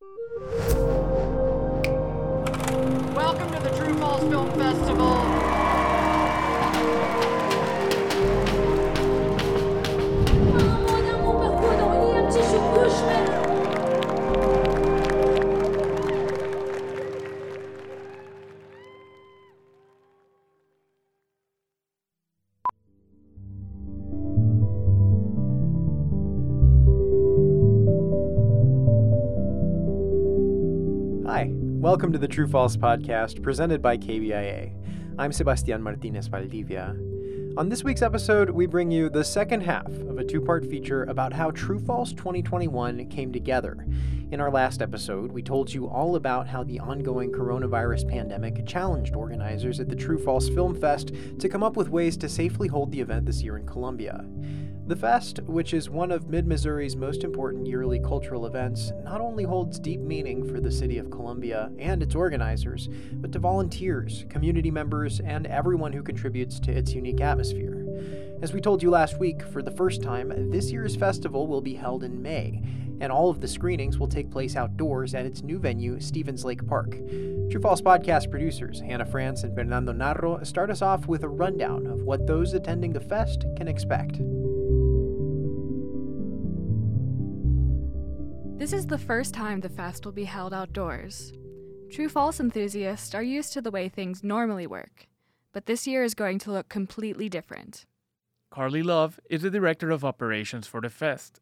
Welcome to the True False Film Festival. Welcome to the True False podcast presented by KBIA. I'm Sebastian Martinez Valdivia. On this week's episode, we bring you the second half of a two part feature about how True False 2021 came together. In our last episode, we told you all about how the ongoing coronavirus pandemic challenged organizers at the True False Film Fest to come up with ways to safely hold the event this year in Columbia. The Fest, which is one of Mid Missouri's most important yearly cultural events, not only holds deep meaning for the city of Columbia and its organizers, but to volunteers, community members, and everyone who contributes to its unique atmosphere. As we told you last week, for the first time, this year's festival will be held in May, and all of the screenings will take place outdoors at its new venue, Stephens Lake Park. True False podcast producers Hannah France and Fernando Narro start us off with a rundown of what those attending the fest can expect. This is the first time the fest will be held outdoors. True false enthusiasts are used to the way things normally work, but this year is going to look completely different. Carly Love is the director of operations for the fest.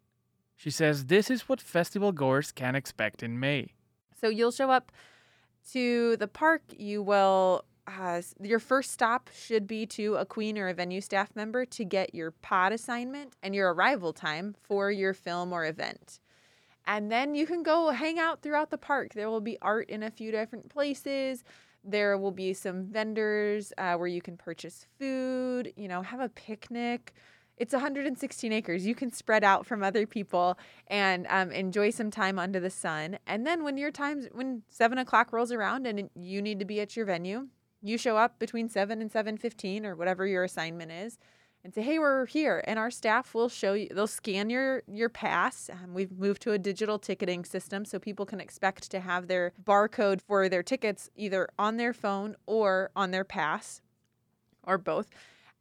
She says this is what festival goers can expect in May. So you'll show up to the park. You will, uh, your first stop should be to a queen or a venue staff member to get your pod assignment and your arrival time for your film or event. And then you can go hang out throughout the park. There will be art in a few different places. There will be some vendors uh, where you can purchase food, you know, have a picnic. It's 116 acres. You can spread out from other people and um, enjoy some time under the sun. And then when your times, when seven o'clock rolls around and you need to be at your venue, you show up between seven and 7:15 or whatever your assignment is, and say, "Hey, we're here." And our staff will show you. They'll scan your your pass. Um, we've moved to a digital ticketing system, so people can expect to have their barcode for their tickets either on their phone or on their pass, or both.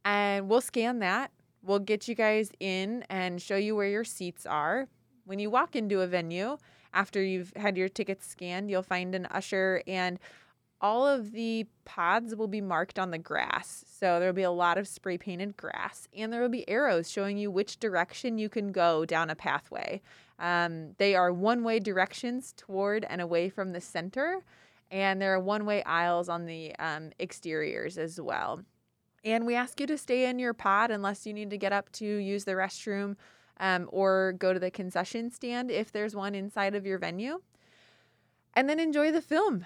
And we'll scan that. We'll get you guys in and show you where your seats are. When you walk into a venue, after you've had your tickets scanned, you'll find an usher and all of the pods will be marked on the grass. So there will be a lot of spray painted grass, and there will be arrows showing you which direction you can go down a pathway. Um, they are one way directions toward and away from the center, and there are one way aisles on the um, exteriors as well. And we ask you to stay in your pod unless you need to get up to use the restroom um, or go to the concession stand if there's one inside of your venue. And then enjoy the film.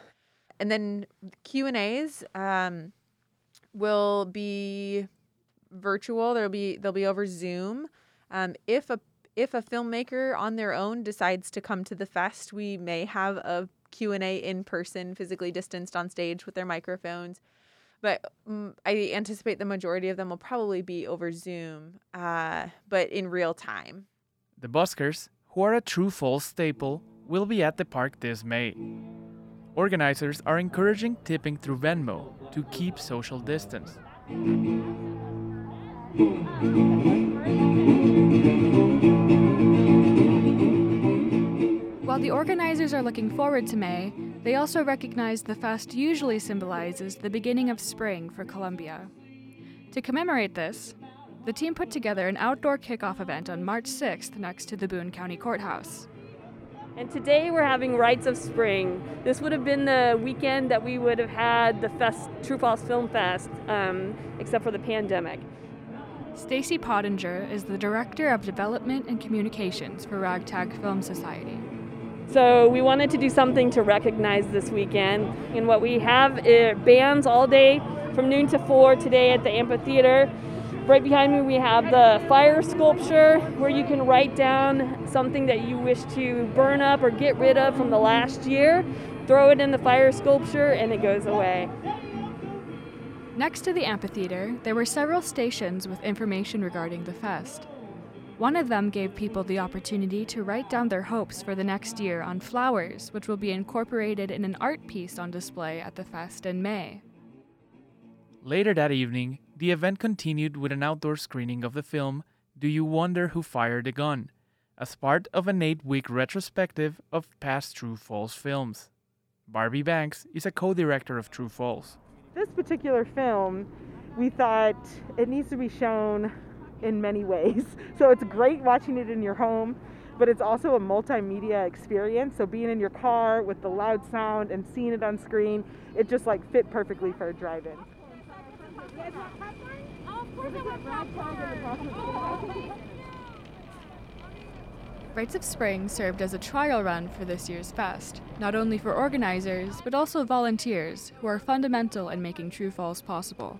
And then Q and A's um, will be virtual. There'll be they'll be over Zoom. Um, if a if a filmmaker on their own decides to come to the fest, we may have a Q&A in person, physically distanced on stage with their microphones. But mm, I anticipate the majority of them will probably be over Zoom, uh, but in real time. The buskers, who are a true fall staple, will be at the park this May. Organizers are encouraging tipping through Venmo to keep social distance. While the organizers are looking forward to May, they also recognize the fest usually symbolizes the beginning of spring for Columbia. To commemorate this, the team put together an outdoor kickoff event on March 6th next to the Boone County Courthouse. And today we're having Rites of Spring. This would have been the weekend that we would have had the fest, True False Film Fest, um, except for the pandemic. Stacy Pottinger is the Director of Development and Communications for Ragtag Film Society. So we wanted to do something to recognize this weekend. And what we have is bands all day from noon to 4 today at the amphitheater. Right behind me, we have the fire sculpture where you can write down something that you wish to burn up or get rid of from the last year, throw it in the fire sculpture, and it goes away. Next to the amphitheater, there were several stations with information regarding the fest. One of them gave people the opportunity to write down their hopes for the next year on flowers, which will be incorporated in an art piece on display at the fest in May. Later that evening, the event continued with an outdoor screening of the film Do You Wonder Who Fired the Gun? as part of an eight week retrospective of past True False films. Barbie Banks is a co director of True False. This particular film, we thought it needs to be shown in many ways. So it's great watching it in your home, but it's also a multimedia experience. So being in your car with the loud sound and seeing it on screen, it just like fit perfectly for a drive-in. Rites of Spring served as a trial run for this year's fest, not only for organizers, but also volunteers who are fundamental in making True False possible.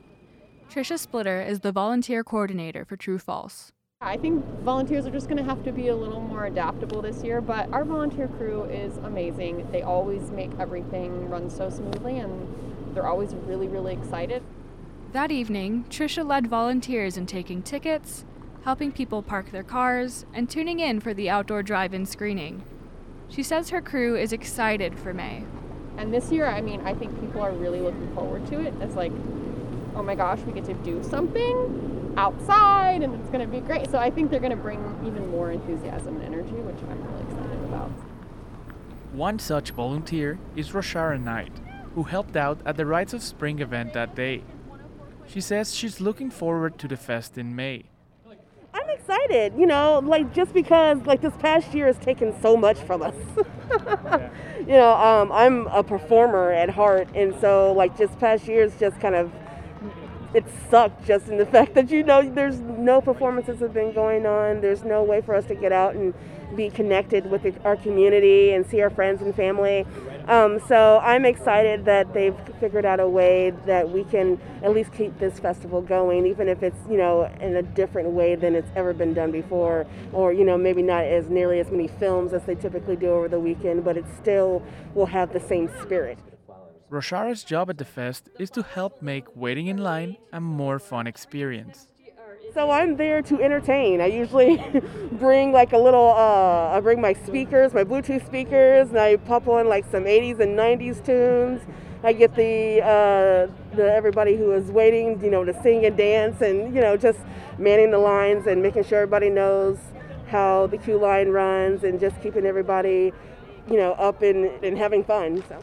Trisha Splitter is the volunteer coordinator for True False. I think volunteers are just going to have to be a little more adaptable this year, but our volunteer crew is amazing. They always make everything run so smoothly and they're always really, really excited. That evening, Trisha led volunteers in taking tickets, helping people park their cars, and tuning in for the outdoor drive in screening. She says her crew is excited for May. And this year, I mean, I think people are really looking forward to it. It's like, oh my gosh, we get to do something outside and it's going to be great. So I think they're going to bring even more enthusiasm and energy, which I'm really excited about. One such volunteer is Roshara Knight, who helped out at the Rites of Spring event that day. She says she's looking forward to the fest in May. I'm excited, you know, like just because like this past year has taken so much from us. You know, um, I'm a performer at heart, and so like just past years just kind of it sucked just in the fact that you know there's no performances have been going on. There's no way for us to get out and be connected with the, our community and see our friends and family. Um, so I'm excited that they've figured out a way that we can at least keep this festival going, even if it's you know in a different way than it's ever been done before, or you know maybe not as nearly as many films as they typically do over the weekend, but it still will have the same spirit. Roshara's job at the fest is to help make waiting in line a more fun experience. So I'm there to entertain. I usually bring like a little, uh, I bring my speakers, my Bluetooth speakers, and I pop on like some 80s and 90s tunes. I get the, uh, the everybody who is waiting, you know, to sing and dance, and you know, just manning the lines and making sure everybody knows how the queue line runs, and just keeping everybody, you know, up and, and having fun. So.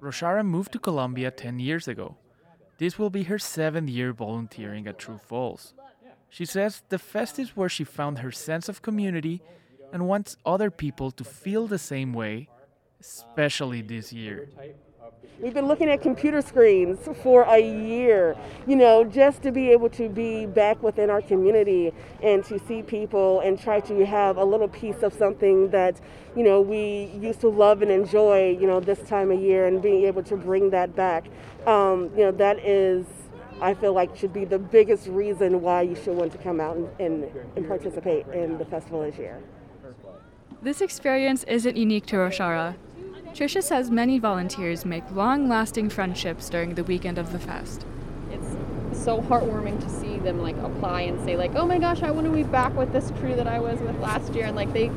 Roshara moved to Columbia 10 years ago. This will be her seventh year volunteering at True False. She says the fest is where she found her sense of community and wants other people to feel the same way, especially this year. We've been looking at computer screens for a year, you know, just to be able to be back within our community and to see people and try to have a little piece of something that, you know, we used to love and enjoy, you know, this time of year and being able to bring that back. Um, you know, that is, I feel like, should be the biggest reason why you should want to come out and, and, and participate in the festival this year. This experience isn't unique to Roshara. Trisha says many volunteers make long lasting friendships during the weekend of the fest. It's so heartwarming to see them like apply and say like, "Oh my gosh, I want to be back with this crew that I was with last year." And like they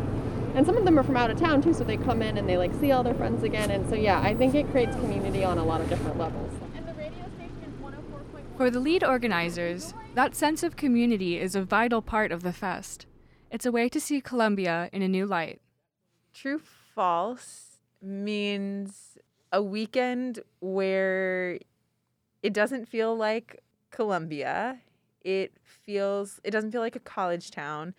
and some of them are from out of town too, so they come in and they like see all their friends again. And so yeah, I think it creates community on a lot of different levels. For the lead organizers, that sense of community is a vital part of the fest. It's a way to see Columbia in a new light. True false means a weekend where it doesn't feel like Columbia. It feels it doesn't feel like a college town.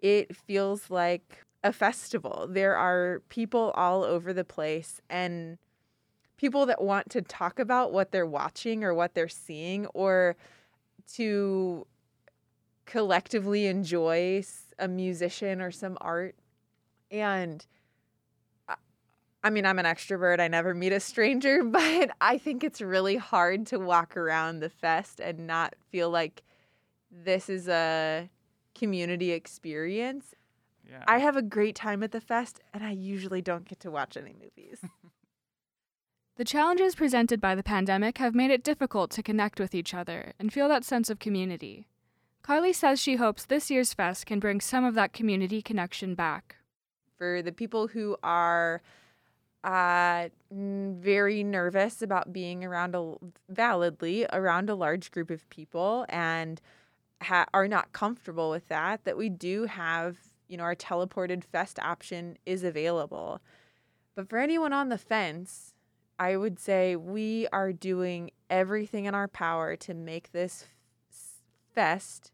It feels like a festival. There are people all over the place and people that want to talk about what they're watching or what they're seeing or to collectively enjoy a musician or some art. And I mean, I'm an extrovert. I never meet a stranger, but I think it's really hard to walk around the fest and not feel like this is a community experience. Yeah. I have a great time at the fest, and I usually don't get to watch any movies. The challenges presented by the pandemic have made it difficult to connect with each other and feel that sense of community. Carly says she hopes this year's fest can bring some of that community connection back. For the people who are uh, very nervous about being around a validly around a large group of people and ha- are not comfortable with that, that we do have, you know, our teleported fest option is available. But for anyone on the fence, I would say we are doing everything in our power to make this fest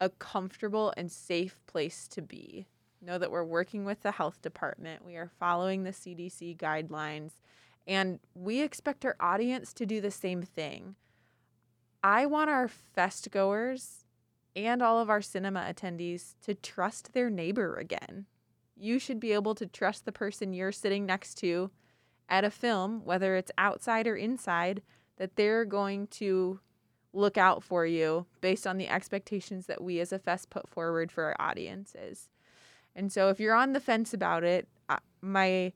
a comfortable and safe place to be. Know that we're working with the health department, we are following the CDC guidelines, and we expect our audience to do the same thing. I want our fest goers and all of our cinema attendees to trust their neighbor again. You should be able to trust the person you're sitting next to at a film, whether it's outside or inside, that they're going to look out for you based on the expectations that we as a fest put forward for our audiences. And so if you're on the fence about it, uh, my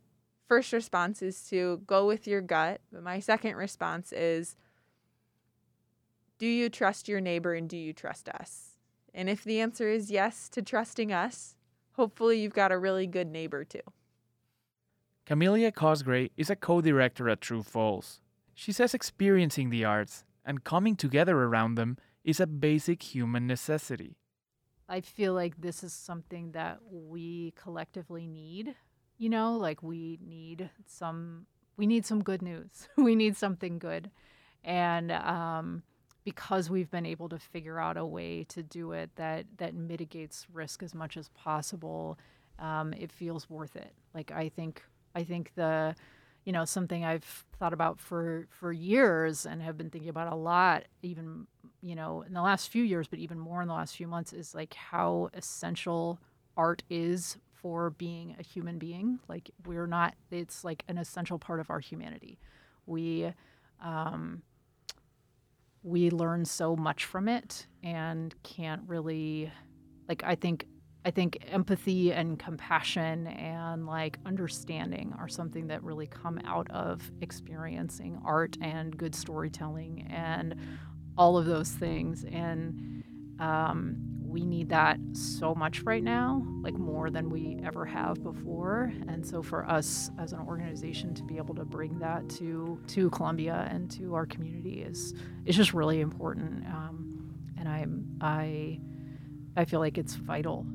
first response is to go with your gut, but my second response is do you trust your neighbor and do you trust us? And if the answer is yes to trusting us, hopefully you've got a really good neighbor too. Camelia Cosgray is a co director at True False. She says experiencing the arts and coming together around them is a basic human necessity. I feel like this is something that we collectively need. You know, like we need some we need some good news. we need something good. And um, because we've been able to figure out a way to do it that that mitigates risk as much as possible, um, it feels worth it. Like I think I think the you know something I've thought about for for years and have been thinking about a lot, even you know in the last few years, but even more in the last few months, is like how essential art is for being a human being. Like we're not; it's like an essential part of our humanity. We um, we learn so much from it and can't really like I think I think empathy and compassion and like understanding are something that really come out of experiencing art and good storytelling and all of those things. And um, we need that so much right now, like more than we ever have before. And so for us as an organization to be able to bring that to to Columbia and to our community is is just really important. Um, and I'm I I feel like it's vital.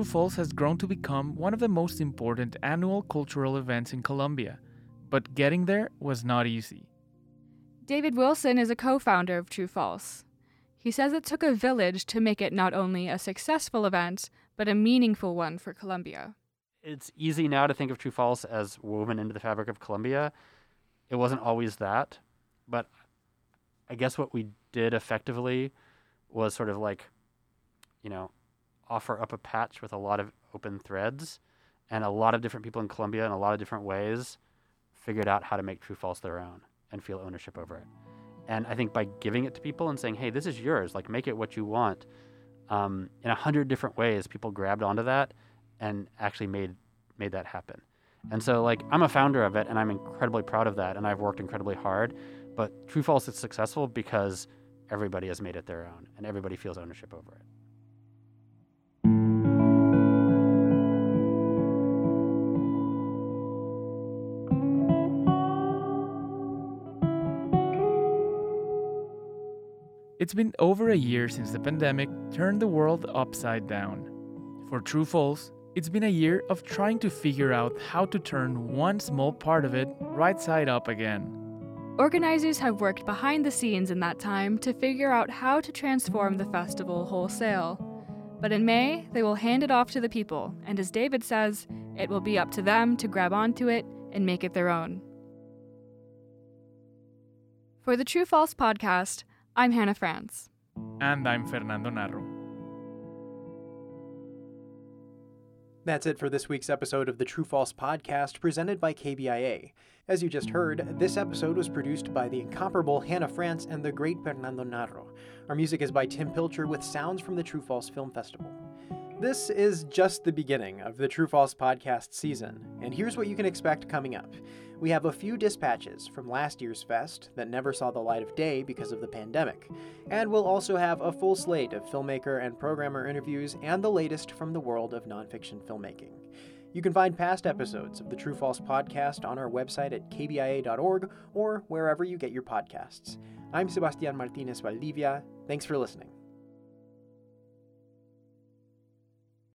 True False has grown to become one of the most important annual cultural events in Columbia, but getting there was not easy. David Wilson is a co founder of True False. He says it took a village to make it not only a successful event, but a meaningful one for Columbia. It's easy now to think of True False as woven into the fabric of Columbia. It wasn't always that, but I guess what we did effectively was sort of like, you know, offer up a patch with a lot of open threads, and a lot of different people in Columbia in a lot of different ways figured out how to make True False their own and feel ownership over it. And I think by giving it to people and saying, "Hey, this is yours. Like, make it what you want," um, in a hundred different ways, people grabbed onto that and actually made made that happen. And so, like, I'm a founder of it, and I'm incredibly proud of that, and I've worked incredibly hard. But True False is successful because everybody has made it their own, and everybody feels ownership over it. It's been over a year since the pandemic turned the world upside down. For True False, it's been a year of trying to figure out how to turn one small part of it right side up again. Organizers have worked behind the scenes in that time to figure out how to transform the festival wholesale. But in May, they will hand it off to the people, and as David says, it will be up to them to grab onto it and make it their own. For the True False podcast, I'm Hannah France. And I'm Fernando Narro. That's it for this week's episode of the True False podcast presented by KBIA. As you just heard, this episode was produced by the incomparable Hannah France and the great Fernando Narro. Our music is by Tim Pilcher with sounds from the True False Film Festival. This is just the beginning of the True False podcast season, and here's what you can expect coming up. We have a few dispatches from last year's fest that never saw the light of day because of the pandemic, and we'll also have a full slate of filmmaker and programmer interviews and the latest from the world of nonfiction filmmaking. You can find past episodes of the True False podcast on our website at kbia.org or wherever you get your podcasts. I'm Sebastian Martinez Valdivia. Thanks for listening.